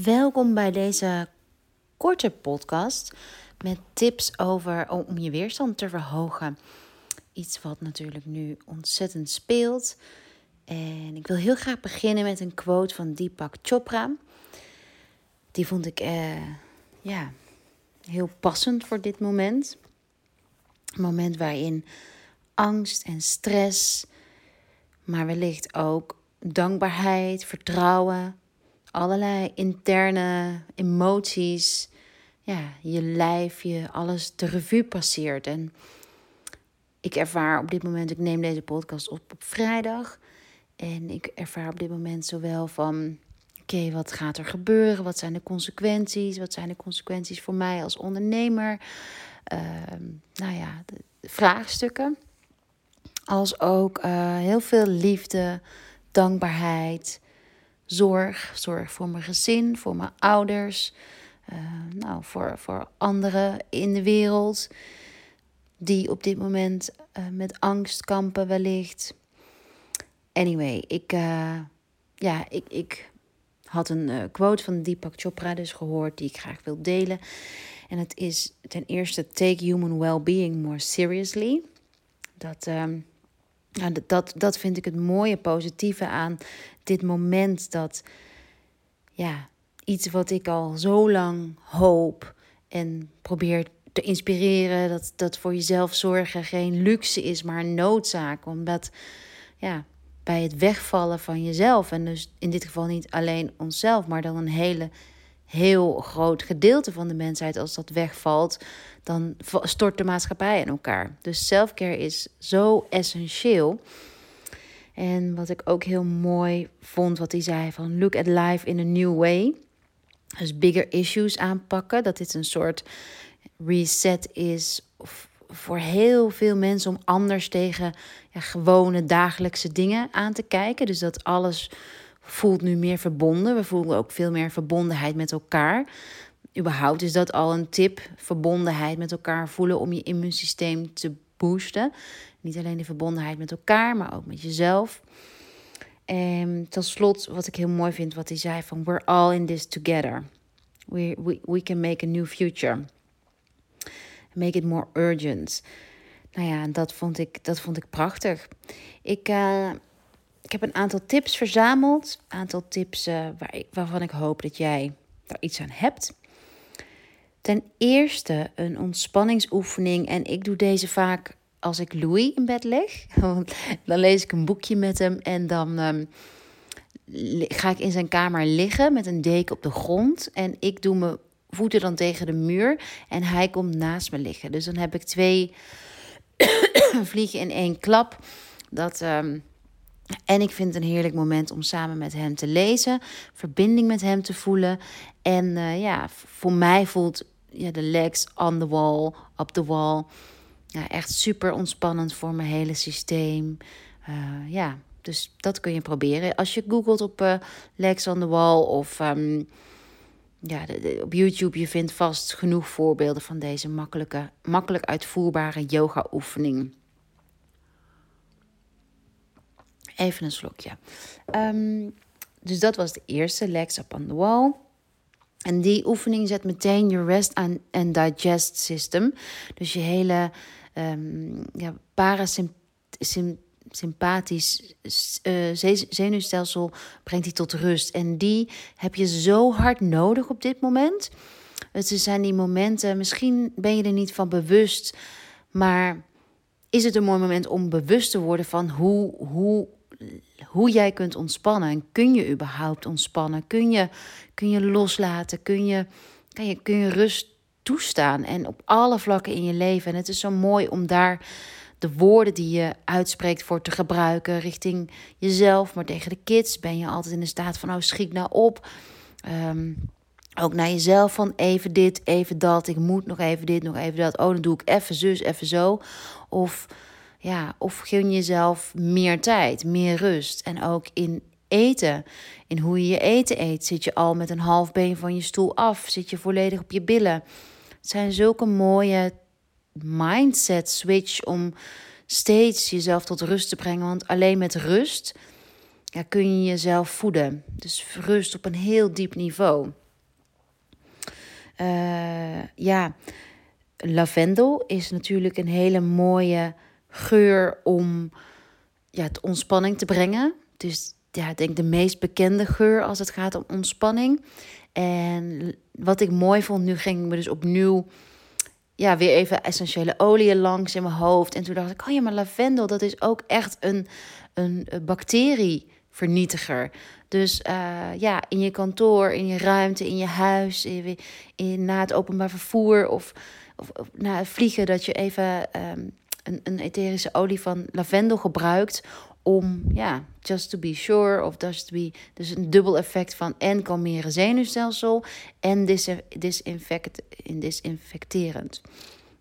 Welkom bij deze korte podcast met tips over om je weerstand te verhogen. Iets wat natuurlijk nu ontzettend speelt. En ik wil heel graag beginnen met een quote van Deepak Chopra. Die vond ik eh, ja, heel passend voor dit moment. Een moment waarin angst en stress, maar wellicht ook dankbaarheid, vertrouwen, allerlei interne emoties, ja, je lijf, je alles de revue passeert. En ik ervaar op dit moment, ik neem deze podcast op op vrijdag. En ik ervaar op dit moment zowel van, oké, wat gaat er gebeuren? Wat zijn de consequenties? Wat zijn de consequenties voor mij als ondernemer? Ehm, nou ja, vraagstukken. Als ook uh, heel veel liefde, dankbaarheid, zorg. Zorg voor mijn gezin, voor mijn ouders, uh, nou, voor, voor anderen in de wereld die op dit moment uh, met angst kampen, wellicht. Anyway, ik, uh, ja, ik, ik had een quote van Deepak Chopra dus gehoord die ik graag wil delen. En het is ten eerste: take human well-being more seriously. Dat. Um, nou, dat, dat vind ik het mooie, positieve aan dit moment. Dat ja, iets wat ik al zo lang hoop en probeer te inspireren. Dat, dat voor jezelf zorgen geen luxe is, maar een noodzaak. Omdat ja, bij het wegvallen van jezelf, en dus in dit geval niet alleen onszelf, maar dan een hele heel groot gedeelte van de mensheid, als dat wegvalt, dan stort de maatschappij in elkaar. Dus selfcare is zo essentieel. En wat ik ook heel mooi vond, wat hij zei van look at life in a new way. Dus bigger issues aanpakken. Dat dit een soort reset is voor heel veel mensen om anders tegen ja, gewone dagelijkse dingen aan te kijken. Dus dat alles voelt nu meer verbonden. We voelen ook veel meer verbondenheid met elkaar. Überhaupt is dat al een tip: verbondenheid met elkaar voelen om je immuunsysteem te boosten. Niet alleen de verbondenheid met elkaar, maar ook met jezelf. En tot slot, wat ik heel mooi vind, wat hij zei: van We're all in this together. We, we, we can make a new future. Make it more urgent. Nou ja, dat vond ik, dat vond ik prachtig. Ik. Uh, ik heb een aantal tips verzameld. Een aantal tips uh, waar waarvan ik hoop dat jij daar iets aan hebt. Ten eerste een ontspanningsoefening. En ik doe deze vaak als ik Louis in bed leg. dan lees ik een boekje met hem en dan um, ga ik in zijn kamer liggen met een deken op de grond. En ik doe mijn voeten dan tegen de muur en hij komt naast me liggen. Dus dan heb ik twee vliegen in één klap. Dat. Um, en ik vind het een heerlijk moment om samen met hem te lezen, verbinding met hem te voelen. En uh, ja, voor mij voelt ja, de legs on the wall, up the wall. Ja, echt super ontspannend voor mijn hele systeem. Uh, ja, dus dat kun je proberen. Als je googelt op uh, legs on the wall of um, ja, op YouTube, je vindt vast genoeg voorbeelden van deze makkelijke, makkelijk uitvoerbare yoga oefening. Even een slokje. Um, dus dat was de eerste, legs up on the wall. En die oefening zet meteen je rest and digest system. Dus je hele um, ja, parasympathisch uh, zenuwstelsel brengt die tot rust. En die heb je zo hard nodig op dit moment. Het zijn die momenten, misschien ben je er niet van bewust, maar is het een mooi moment om bewust te worden van hoe, hoe hoe jij kunt ontspannen. kun je überhaupt ontspannen? Kun je, kun je loslaten? Kun je, kun, je, kun je rust toestaan? En op alle vlakken in je leven. En het is zo mooi om daar de woorden die je uitspreekt voor te gebruiken richting jezelf. Maar tegen de kids ben je altijd in de staat van, oh schiet nou op. Um, ook naar jezelf van even dit, even dat. Ik moet nog even dit, nog even dat. Oh, dan doe ik even zus, even zo. Of ja, of gun jezelf meer tijd, meer rust. En ook in eten, in hoe je je eten eet. Zit je al met een half been van je stoel af? Zit je volledig op je billen? Het zijn zulke mooie mindset switch om steeds jezelf tot rust te brengen. Want alleen met rust kun je jezelf voeden. Dus rust op een heel diep niveau. ja, lavendel is natuurlijk een hele mooie geur om ja, het ontspanning te brengen. Dus ja, ik denk de meest bekende geur als het gaat om ontspanning. En wat ik mooi vond, nu ging ik me dus opnieuw ja, weer even essentiële oliën langs in mijn hoofd. En toen dacht ik, oh ja, maar lavendel, dat is ook echt een, een bacterievernietiger. Dus uh, ja, in je kantoor, in je ruimte, in je huis, in, na het openbaar vervoer of, of, na het vliegen, dat je even um, een, een etherische olie van lavendel gebruikt om, ja, just to be sure, of just to be, dus een dubbel effect van en kalmeren zenuwstelsel en disinfect, disinfecterend.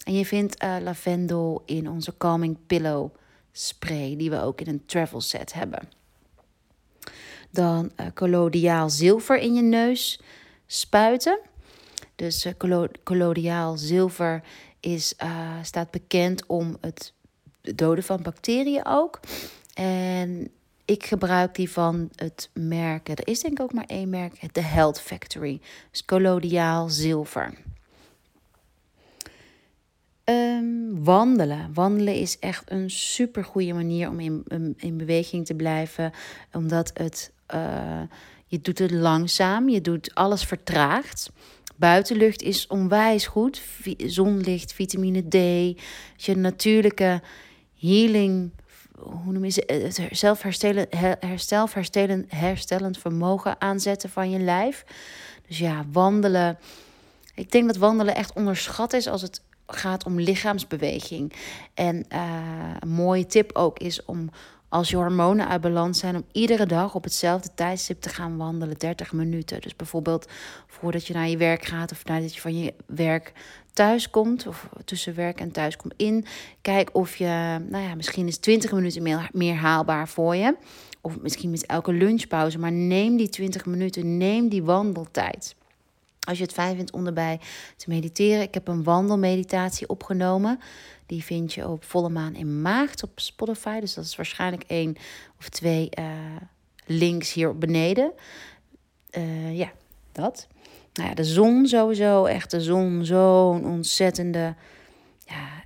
En je vindt uh, lavendel in onze Calming Pillow spray, die we ook in een travel set hebben. Dan uh, collodiaal zilver in je neus spuiten. Dus uh, collodiaal zilver is, staat bekend om het doden van bacteriën ook. En ik gebruik die van het merk, er is denk ik ook maar één merk, de Health Factory. Dus collodiaal zilver. Um, wandelen. Wandelen is echt een super goede manier om in, in beweging te blijven. Omdat het, uh, je doet het langzaam, je doet alles vertraagd. Buitenlucht is onwijs goed. Zonlicht, vitamine D, je natuurlijke healing hoe noem je ze, het zelfherstellen, herstel, herstellen, herstellend vermogen aanzetten van je lijf. Dus ja, wandelen. Ik denk dat wandelen echt onderschat is als het gaat om lichaamsbeweging. En uh, een mooie tip ook is om als je hormonen uit balans zijn, om iedere dag op hetzelfde tijdstip te gaan wandelen, 30 minuten. Dus bijvoorbeeld voordat je naar je werk gaat of nadat je van je werk thuis komt, of tussen werk en thuis komt in. Kijk of je, nou ja, misschien is 20 minuten meer, haalbaar voor je. Of misschien met elke lunchpauze. Maar neem die 20 minuten, neem die wandeltijd. Als je het fijn vindt om erbij te mediteren. Ik heb een wandelmeditatie opgenomen. Die vind je op volle maan in maagd op Spotify. Dus dat is waarschijnlijk één of twee uh, links hier beneden. Uh, ja, dat. Nou ja, de zon sowieso. Echt de zon, zo'n ontzettende ja,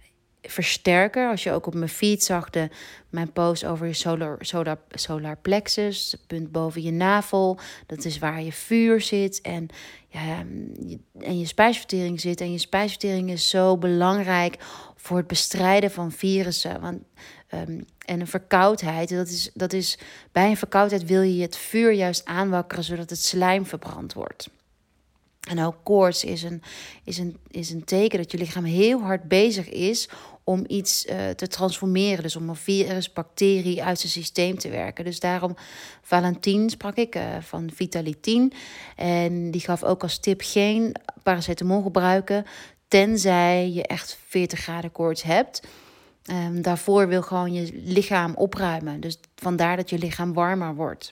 versterker. Als je ook op mijn feed zag de, mijn post over je solar, solar, solar plexus, punt boven je navel. Dat is waar je vuur zit en, ja, en je spijsvertering zit. En je spijsvertering is zo belangrijk voor het bestrijden van virussen. Want, um, en een verkoudheid, dat is, dat is, bij een verkoudheid wil je het vuur juist aanwakkeren zodat het slijm verbrand wordt. En ook koorts is een, is, een, is een teken dat je lichaam heel hard bezig is om iets uh, te transformeren. Dus om een virus, bacterie uit zijn systeem te werken. Dus daarom, Valentin sprak ik uh, van Vitalitin. En die gaf ook als tip geen paracetamol gebruiken. Tenzij je echt 40 graden koorts hebt. Um, daarvoor wil gewoon je lichaam opruimen. Dus vandaar dat je lichaam warmer wordt.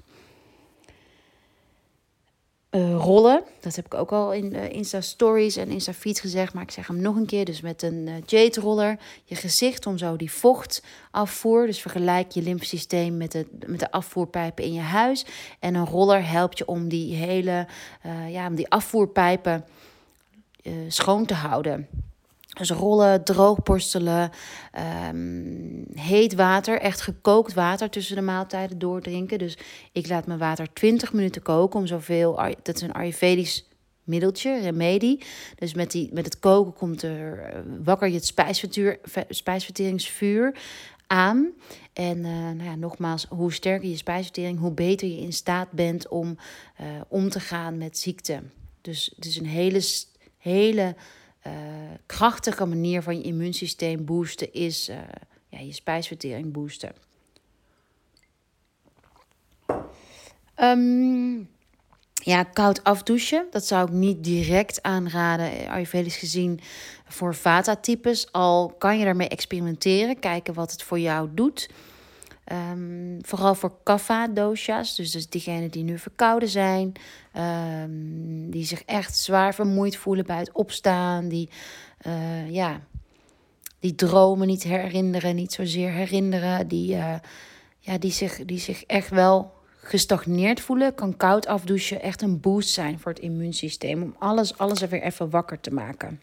Uh, rollen. Dat heb ik ook al in uh, Insta Stories en Insta Feeds gezegd, maar ik zeg hem nog een keer. Dus met een uh, jade roller, je gezicht om zo die vocht afvoer. Dus vergelijk je lymfesysteem met de, met de afvoerpijpen in je huis. En een roller helpt je om die hele, ja, om die afvoerpijpen schoon te houden. Dus rollen, droogborstelen, um, heet water, echt gekookt water tussen de maaltijden doordrinken. Dus ik laat mijn water 20 minuten koken om zoveel. Dat is een Ayurvedisch middeltje, remedie. Dus met, die, met het koken komt er eh, wakker je het spijsverteringsvuur aan. En uh, nou ja, nogmaals, hoe sterker je spijsvertering, hoe beter je in staat bent om uh, om te gaan met ziekte. Dus het is een hele, hele uh, krachtige manier van je immuunsysteem boosten is uh, ja, je spijsvertering boosten. Um, ja, koud afdouchen. Dat zou ik niet direct aanraden, Ayurvedisch gezien, voor vata-types. Al kan je daarmee experimenteren, kijken wat het voor jou doet. Um, vooral voor kapha-dosha's, dus, dus diegenen die nu verkouden zijn, um, die zich echt zwaar vermoeid voelen bij het opstaan, die, uh, ja, die dromen niet herinneren, niet zozeer herinneren, die, uh, ja, die, zich, die zich echt wel gestagneerd voelen, kan koud afdouchen echt een boost zijn voor het immuunsysteem. Om alles, alles er weer even wakker te maken.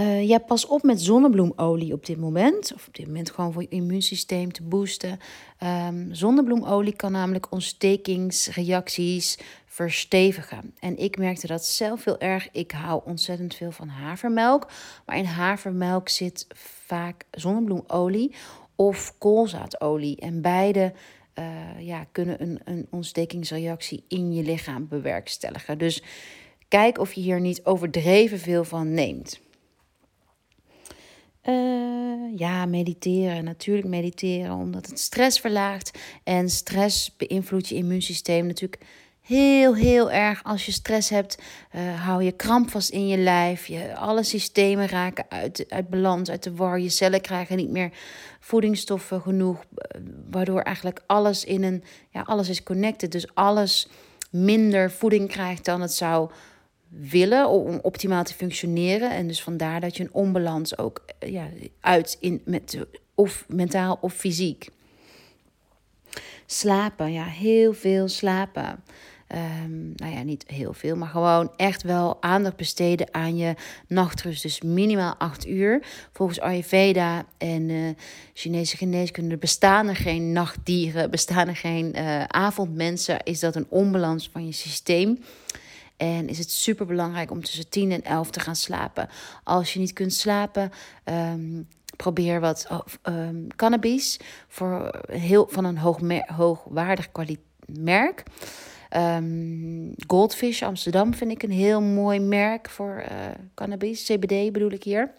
Uh, ja, pas op met zonnebloemolie op dit moment. Of op dit moment gewoon voor je immuunsysteem te boosten. Um, zonnebloemolie kan namelijk ontstekingsreacties verstevigen. En ik merkte dat zelf heel erg. Ik hou ontzettend veel van havermelk. Maar in havermelk zit vaak zonnebloemolie of koolzaadolie. En beide uh, ja, kunnen een, een ontstekingsreactie in je lichaam bewerkstelligen. Dus kijk of je hier niet overdreven veel van neemt. Uh, ja, mediteren. Natuurlijk mediteren, omdat het stress verlaagt. En stress beïnvloedt je immuunsysteem natuurlijk heel, heel erg. Als je stress hebt, uh, hou je kramp vast in je lijf. Je, alle systemen raken uit, uit balans, uit de war. Je cellen krijgen niet meer voedingsstoffen genoeg. Eh, waardoor eigenlijk alles in een. Ja, alles is connected. Dus alles minder voeding krijgt dan het zou willen om optimaal te functioneren. En dus vandaar dat je een onbalans ook eh, ja, uit in met of mentaal of fysiek. Slapen, ja, heel veel slapen. Um, nou ja, niet heel veel, maar gewoon echt wel aandacht besteden aan je nachtrust. Dus minimaal 8 uur. Volgens Ayurveda en uh, Chinese geneeskunde bestaan er geen nachtdieren, bestaan er geen uh, avondmensen. Is dat een onbalans van je systeem? En is het super belangrijk om tussen 10 en 11 te gaan slapen. Als je niet kunt slapen, um, probeer wat um, cannabis voor heel, van een hoog hoogwaardig merk. Um, Goldfish Amsterdam vind ik een heel mooi merk voor uh, cannabis. CBD bedoel ik hier.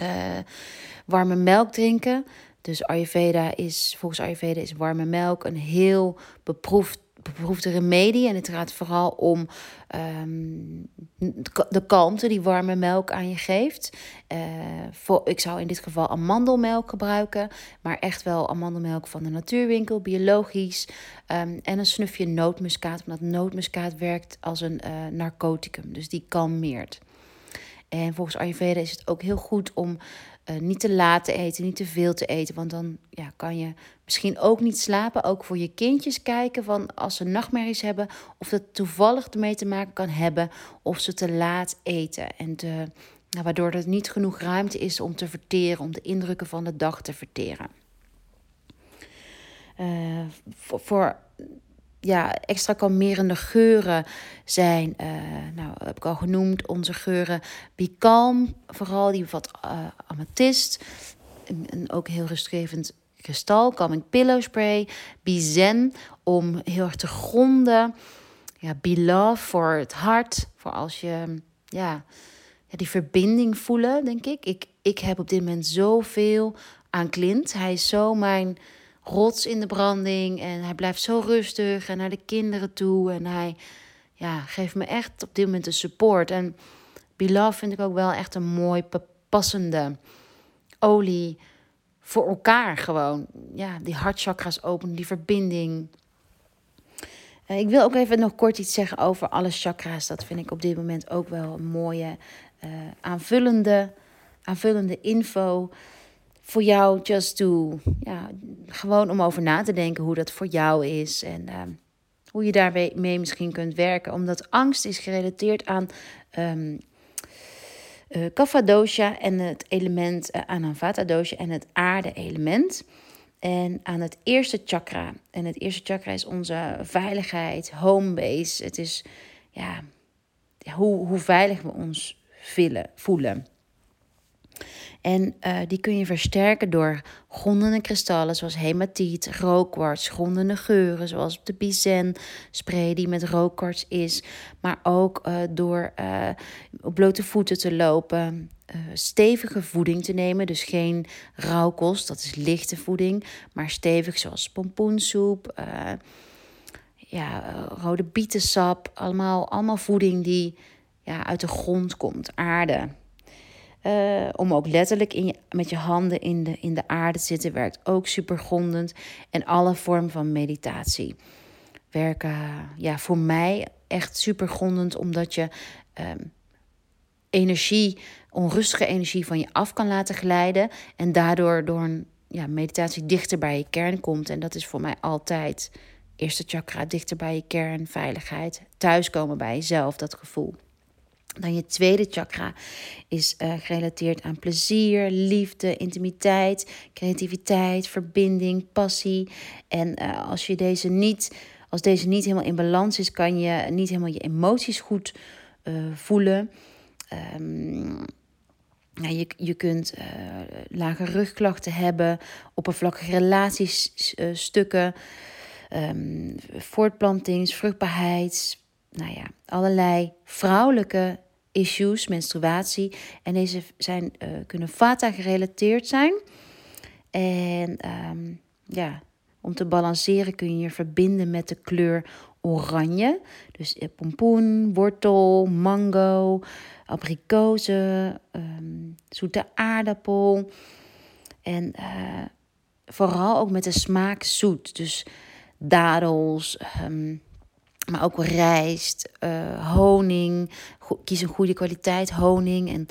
Uh, warme melk drinken. Dus Ayurveda is, volgens Ayurveda is warme melk een heel beproefd beproefde remedie. En het gaat vooral om um, de kalmte die warme melk aan je geeft. Uh, voor, ik zou in dit geval amandelmelk gebruiken. Maar echt wel amandelmelk van de natuurwinkel, biologisch. Um, en een snufje nootmuskaat. Omdat nootmuskaat werkt als een uh, narcoticum. Dus die kalmeert. En volgens Ayurveda is het ook heel goed om uh, niet te laat te eten, niet te veel te eten. Want dan ja, kan je misschien ook niet slapen. Ook voor je kindjes kijken van als ze nachtmerries hebben. Of dat toevallig ermee te maken kan hebben. Of ze te laat eten. En nou, waardoor er niet genoeg ruimte is om te verteren. Om de indrukken van de dag te verteren. Voor, voor ja, extra kalmerende geuren zijn, uh, nou heb ik al genoemd, onze geuren Be Calm, vooral die bevat uh, amethyst, en, ook heel rustgevend kristal, Calming Pillow Spray, Be Zen, om heel erg te gronden, ja, Be Love voor het hart, voor als je, ja, die verbinding voelen, denk ik. ik. Ik heb op dit moment zoveel aan Clint, hij is zo mijn rots in de branding. En hij blijft zo rustig en naar de kinderen toe. En hij ja, geeft me echt op dit moment de support. En Beloved vind ik ook wel echt een mooi passende olie voor elkaar gewoon. Ja, die hartchakras openen, die verbinding. Uh, ik wil ook even nog kort iets zeggen over alle chakras. Dat vind ik op dit moment ook wel een mooie uh, aanvullende, aanvullende info voor jou just to, ja, gewoon om over na te denken hoe dat voor jou is en uh, hoe je daarmee misschien kunt werken. Omdat angst is gerelateerd aan um, uh, kapha dosha en het element uh, anavata dosha en het aarde element. En aan het eerste chakra. En het eerste chakra is onze veiligheid, home base. Het is ja, hoe, hoe veilig we ons voelen. En uh, die kun je versterken door grondende kristallen zoals hematiet, rookkwarts, grondende geuren zoals de bizen spray die met rookkwarts is. Maar ook uh, door uh, op blote voeten te lopen, stevige voeding te nemen. Dus geen rauwkost, dat is lichte voeding, maar stevig zoals pompoensoep, ja, rode bietensap. Allemaal, allemaal voeding die ja, uit de grond komt, aarde. Uh, om ook letterlijk in je, met je handen in de, in de aarde te zitten, werkt ook super grondend. En alle vormen van meditatie werken ja, voor mij echt super grondend, omdat je um, energie, onrustige energie van je af kan laten glijden. En daardoor door een ja, meditatie dichter bij je kern komt. En dat is voor mij altijd eerste chakra, dichter bij je kern, veiligheid, thuiskomen bij jezelf, dat gevoel. Dan je tweede chakra is uh, gerelateerd aan plezier, liefde, intimiteit, creativiteit, verbinding, passie. En uh, als je deze niet, als deze niet helemaal in balans is, kan je niet helemaal je emoties goed uh, voelen. Ja, je, je kunt lage rugklachten hebben, oppervlakkige relatiestukken, um, voortplantings, vruchtbaarheid, nou ja, allerlei vrouwelijke issues, menstruatie. En deze zijn, uh, kunnen vata gerelateerd zijn. En um, ja, om te balanceren kun je je verbinden met de kleur oranje. Dus eh, pompoen, wortel, mango, abrikozen, um, zoete aardappel. En uh, vooral ook met de smaak zoet. Dus dadels, um, maar ook rijst, uh, honing. Kies een goede kwaliteit honing. En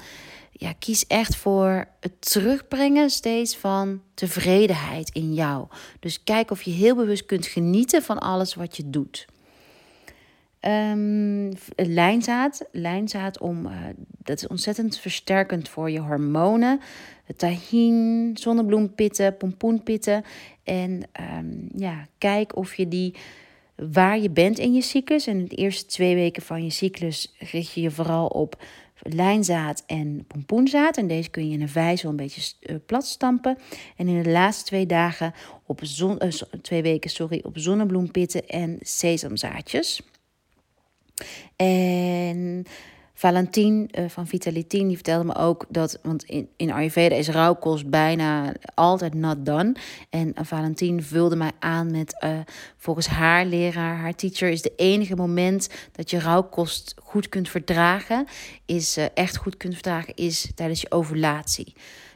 ja, kies echt voor het terugbrengen steeds van tevredenheid in jou. Dus kijk of je heel bewust kunt genieten van alles wat je doet. Um, lijnzaad. Lijnzaad om, uh, dat is ontzettend versterkend voor je hormonen. Tahin, zonnebloempitten, pompoenpitten. En um, ja, kijk of je die waar je bent in je cyclus. En de eerste twee weken van je cyclus richt je je vooral op lijnzaad en pompoenzaad. En deze kun je in een vijzel een beetje uh, plat stampen. En in de laatste twee dagen op zon, uh, twee weken sorry, op zonnebloempitten en sesamzaadjes. En Valentin uh, van Vitalitin die vertelde me ook dat, want in, in Ayurveda is rouwkost bijna altijd not done. En uh, Valentin vulde mij aan met, uh, volgens haar leraar, haar teacher, is de enige moment dat je rouwkost goed kunt verdragen, is echt goed kunt verdragen, is tijdens je ovulatie.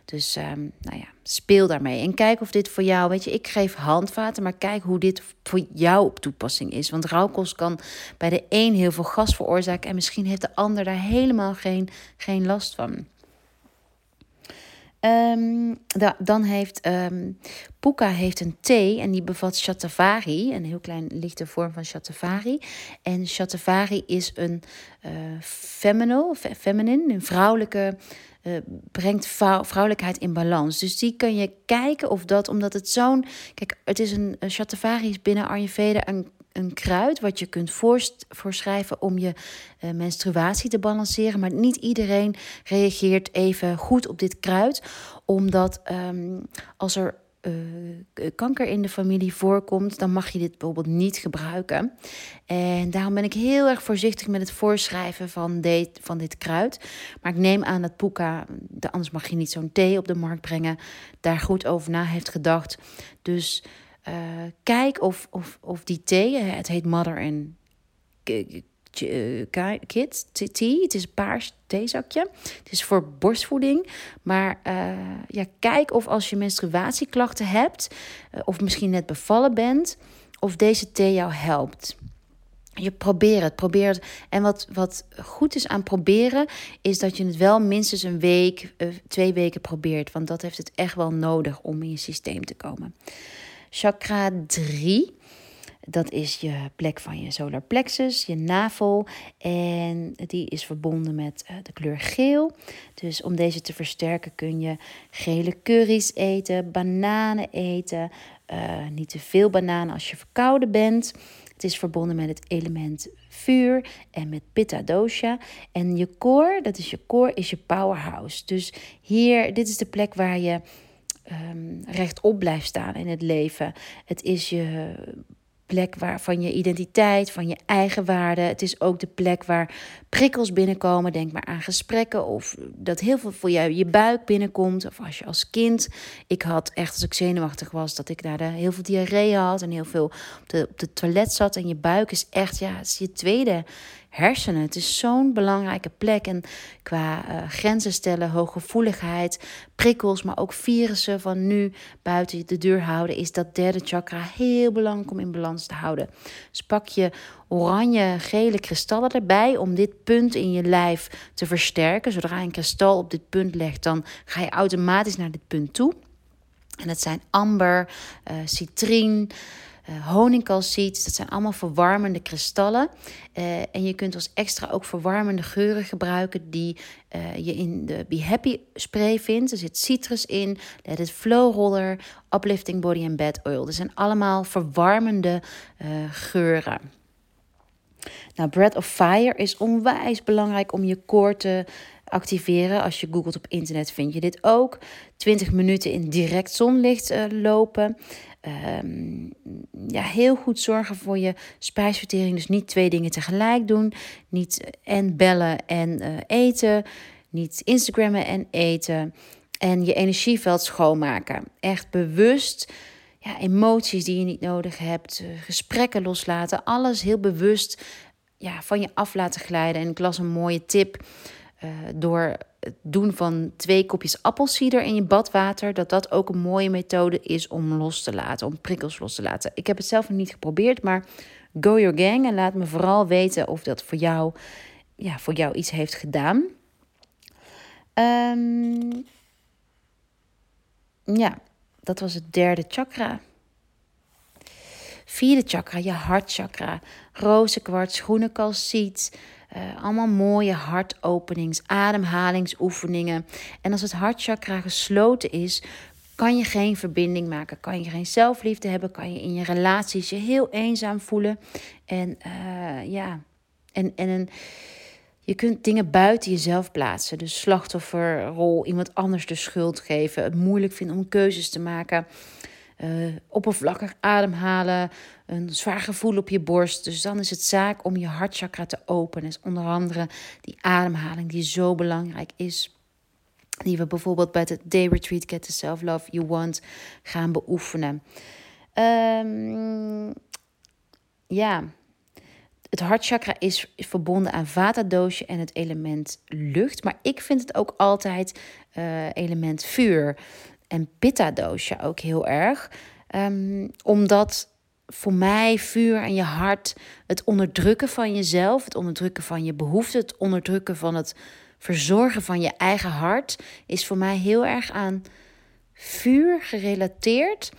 Dus um, nou ja, speel daarmee. En kijk of dit voor jou, weet je, ik geef handvaten, maar kijk hoe dit voor jou op toepassing is. Want rauwkost kan bij de een heel veel gas veroorzaken en misschien heeft de ander daar helemaal geen, geen last van. Da, dan heeft um, Puka heeft een thee en die bevat shatavari, een heel klein lichte vorm van shatavari. En shatavari is een uh, feminine, feminine, een vrouwelijke uh, brengt vrouwelijkheid in balans. Dus die kun je kijken of dat, omdat het zo'n. Kijk, het is een, een Shatavari is binnen Ayurveda een, een kruid wat je kunt voorschrijven om je uh, menstruatie te balanceren. Maar niet iedereen reageert even goed op dit kruid, omdat um, als er uh, kanker in de familie voorkomt, dan mag je dit bijvoorbeeld niet gebruiken. En daarom ben ik heel erg voorzichtig met het voorschrijven van, dit, van dit kruid. Maar ik neem aan dat Puka, anders mag je niet zo'n thee op de markt brengen, daar goed over na heeft gedacht. Dus uh, kijk of, of, of die thee, het heet Mother and uh, kit, tea. Het is een paars theezakje. Het is voor borstvoeding. Maar uh, ja, kijk of als je menstruatieklachten hebt, of misschien net bevallen bent, of deze thee jou helpt. Je probeert het, het. En wat, wat goed is aan proberen, is dat je het wel minstens een week, twee weken probeert. Want dat heeft het echt wel nodig om in je systeem te komen. Chakra 3 dat is je plek van je solar plexus, je navel. En die is verbonden met uh, de kleur geel. Dus om deze te versterken kun je gele curry's eten, bananen eten. Uh, niet te veel bananen als je verkouden bent. Het is verbonden met het element vuur en met pitta dosha. En je core, dat is je core, is je powerhouse. Dus hier, dit is de plek waar je um, rechtop blijft staan in het leven. Het is je plek waar, van je identiteit, van je eigen waarde. Het is ook de plek waar prikkels binnenkomen. Denk maar aan gesprekken of dat heel veel voor jou je buik binnenkomt. Of als je als kind, ik had echt als ik zenuwachtig was, dat ik daar de, heel veel diarree had en heel veel op de, op de toilet zat. En je buik is echt, ja, het is je tweede hersenen. Het is zo'n belangrijke plek. En qua uh, grenzen stellen, hooggevoeligheid, prikkels, maar ook virussen van nu buiten de deur houden, is dat derde chakra heel belangrijk om in balans te houden. Dus pak je oranje, gele kristallen erbij om dit punt in je lijf te versterken. Zodra een kristal op dit punt legt, dan ga je automatisch naar dit punt toe. En dat zijn amber, uh, uh, honingkalciet. Dat zijn allemaal verwarmende kristallen. Uh, en je kunt als extra ook verwarmende geuren gebruiken die uh, je in de Be Happy spray vindt. Er zit citrus in, Let It Flow Roller, Uplifting Body and Bed Oil. Dat zijn allemaal verwarmende geuren. Nou, Breath of Fire is onwijs belangrijk om je koor te activeren. Als je googelt op internet vind je dit ook. 20 minuten in direct zonlicht lopen. Um, ja, heel goed zorgen voor je spijsvertering. Dus niet twee dingen tegelijk doen. Niet en bellen en uh, eten. Niet Instagrammen en eten. En je energieveld schoonmaken. Echt bewust ja, emoties die je niet nodig hebt. Uh, gesprekken loslaten. Alles heel bewust ja, van je af laten glijden. En ik las een mooie tip uh, door het doen van twee kopjes appelsieder in je badwater, dat dat ook een mooie methode is om los te laten, om prikkels los te laten. Ik heb het zelf nog niet geprobeerd, maar go your gang en laat me vooral weten of dat voor jou, ja, voor jou iets heeft gedaan. Um, ja, dat was het derde chakra. Vierde chakra, je hartchakra. Rozenkwarts, groene kalciet, uh, allemaal mooie hartopenings, ademhalingsoefeningen. En als het hartchakra gesloten is, kan je geen verbinding maken, kan je geen zelfliefde hebben, kan je in je relaties je heel eenzaam voelen. En uh, ja, en, en een, je kunt dingen buiten jezelf plaatsen. Dus slachtofferrol, iemand anders de schuld geven, het moeilijk vinden om keuzes te maken. Uh, oppervlakkig ademhalen, een zwaar gevoel op je borst. Dus dan is het zaak om je hartchakra te openen. Dus onder andere die ademhaling die zo belangrijk is. Die we bijvoorbeeld bij het Day Retreat Get the Self Love You Want gaan beoefenen. Um, ja, het hartchakra is verbonden aan vata dosha en het element lucht. Maar ik vind het ook altijd uh, element vuur en pitta dosha ook heel erg. Um, omdat voor mij vuur en je hart, het onderdrukken van jezelf, het onderdrukken van je behoeften, het onderdrukken van het verzorgen van je eigen hart, is voor mij heel erg aan vuur gerelateerd.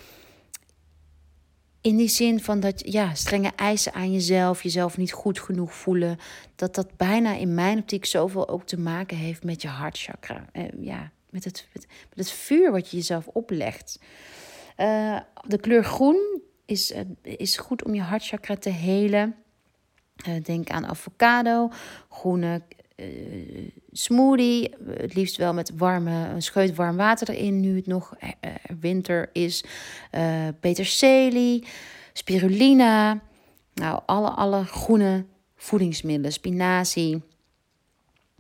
In die zin van dat ja, strenge eisen aan jezelf, jezelf niet goed genoeg voelen, dat dat bijna in mijn optiek zoveel ook te maken heeft met je hartchakra. Uh, ja, met het, met, het vuur wat je jezelf oplegt. Uh, de kleur groen is, uh, is goed om je hartchakra te helen. Uh, denk aan avocado, groene smoothie. Het liefst wel met warme, een scheut warm water erin, nu het nog winter is. peterselie, spirulina. Nou, alle, alle groene voedingsmiddelen. Spinazie.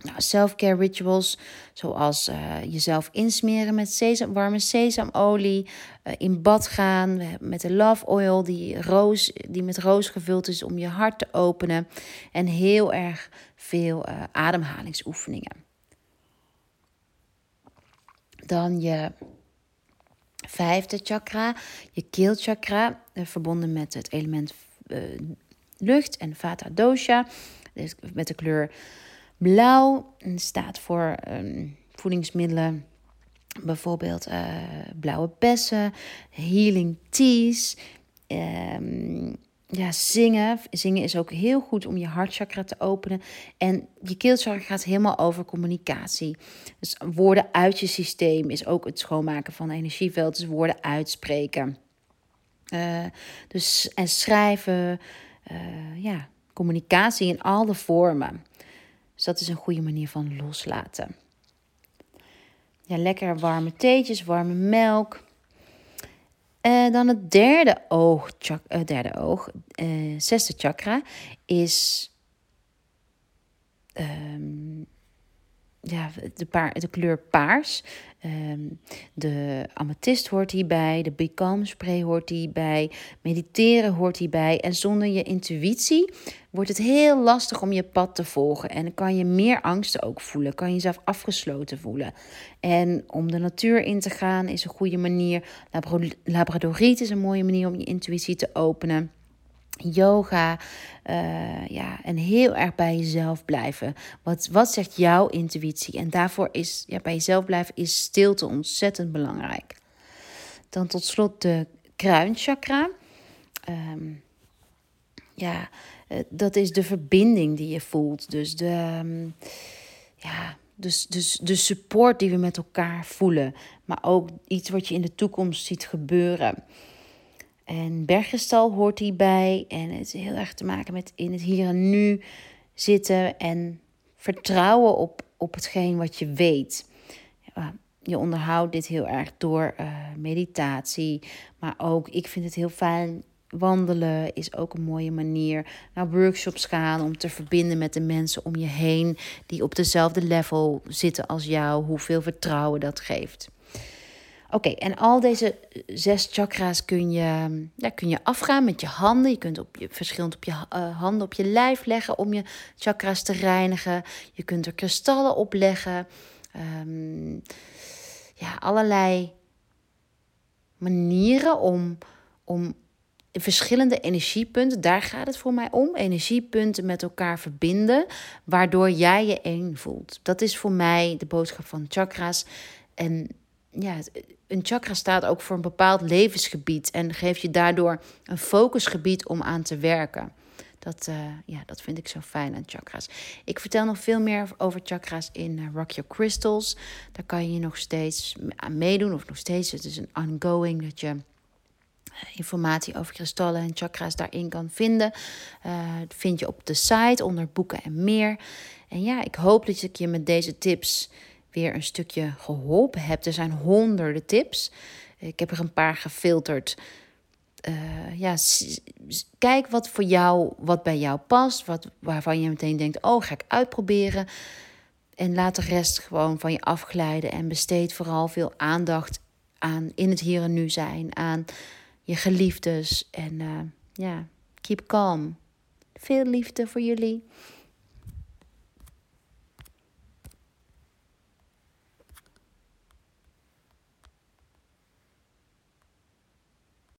Nou, self-care rituals, zoals uh, jezelf insmeren met warme sesamolie, uh, in bad gaan met de love oil die, roos, die met roos gevuld is om je hart te openen. En heel erg veel uh, ademhalingsoefeningen. Dan je vijfde chakra, je keelchakra, verbonden met het element lucht en vata dosha, dus met de kleur Blauw staat voor um, voedingsmiddelen, bijvoorbeeld uh, blauwe bessen, healing teas. Um, ja, zingen. Zingen is ook heel goed om je hartchakra te openen. En je keelchakra gaat helemaal over communicatie. Dus woorden uit je systeem is ook het schoonmaken van energieveld. Dus woorden uitspreken. Uh, dus, en schrijven. Uh, ja, communicatie in alle vormen. Dus dat is een goede manier van loslaten. Ja, lekker warme theetjes, warme melk. Uh, dan het derde oog, chak, uh, derde oog uh, zesde chakra, is um, ja, de, paar, de kleur paars. Um, de amethyst hoort hierbij, de Becalm spray hoort hierbij, mediteren hoort hierbij. En zonder je intuïtie wordt het heel lastig om je pad te volgen. En kan je meer angsten ook voelen, kan je jezelf afgesloten voelen. En om de natuur in te gaan is een goede manier. Labradoriet is een mooie manier om je intuïtie te openen yoga. Uh, ja, en heel erg bij jezelf blijven. Wat, wat zegt jouw intuïtie? En daarvoor is ja, bij jezelf blijven is stilte ontzettend belangrijk. Dan tot slot de kruinchakra. Ehm, ja, eh, dat is de verbinding die je voelt. Dus de, ehm, ja, dus, dus de support die we met elkaar voelen. Maar ook iets wat je in de toekomst ziet gebeuren. En berggestal hoort hierbij. En het is heel erg te maken met in het hier en nu zitten. En vertrouwen op, op hetgeen wat je weet. Je onderhoudt dit heel erg door uh, meditatie. Maar ook, ik vind het heel fijn Wandelen is ook een mooie manier. Naar workshops gaan om te verbinden met de mensen om je heen die op dezelfde level zitten als jou. Hoeveel vertrouwen dat geeft. Oké, en al deze zes chakra's kun je, ja, kun je afgaan met je handen. Je kunt op je, verschillend op je uh, handen op je lijf leggen om je chakra's te reinigen. Je kunt er kristallen op leggen. Um, ja, allerlei manieren om, om verschillende energiepunten, daar gaat het voor mij om. Energiepunten met elkaar verbinden, waardoor jij je één voelt. Dat is voor mij de boodschap van chakra's. En ja, een chakra staat ook voor een bepaald levensgebied en geeft je daardoor een focusgebied om aan te werken. Dat, uh, ja, dat vind ik zo fijn aan chakra's. Ik vertel nog veel meer over chakra's in uh, Rock Your Crystals. Daar kan je nog steeds aan meedoen, of nog steeds. Het is een ongoing dat je informatie over kristallen en chakra's daarin kan vinden. Uh, vind je op de site onder boeken en meer. En ja, ik hoop dat ik je met deze tips weer een stukje geholpen heb. Er zijn honderden tips. Ik heb er een paar gefilterd. Uh, ja, kijk wat voor jou, wat bij jou past, wat, waarvan je meteen denkt, oh, ga ik uitproberen. En laat de rest gewoon van je afglijden en besteed vooral veel aandacht aan in het hier en nu zijn, aan je geliefdes. En uh, ja, keep calm. Veel liefde voor jullie.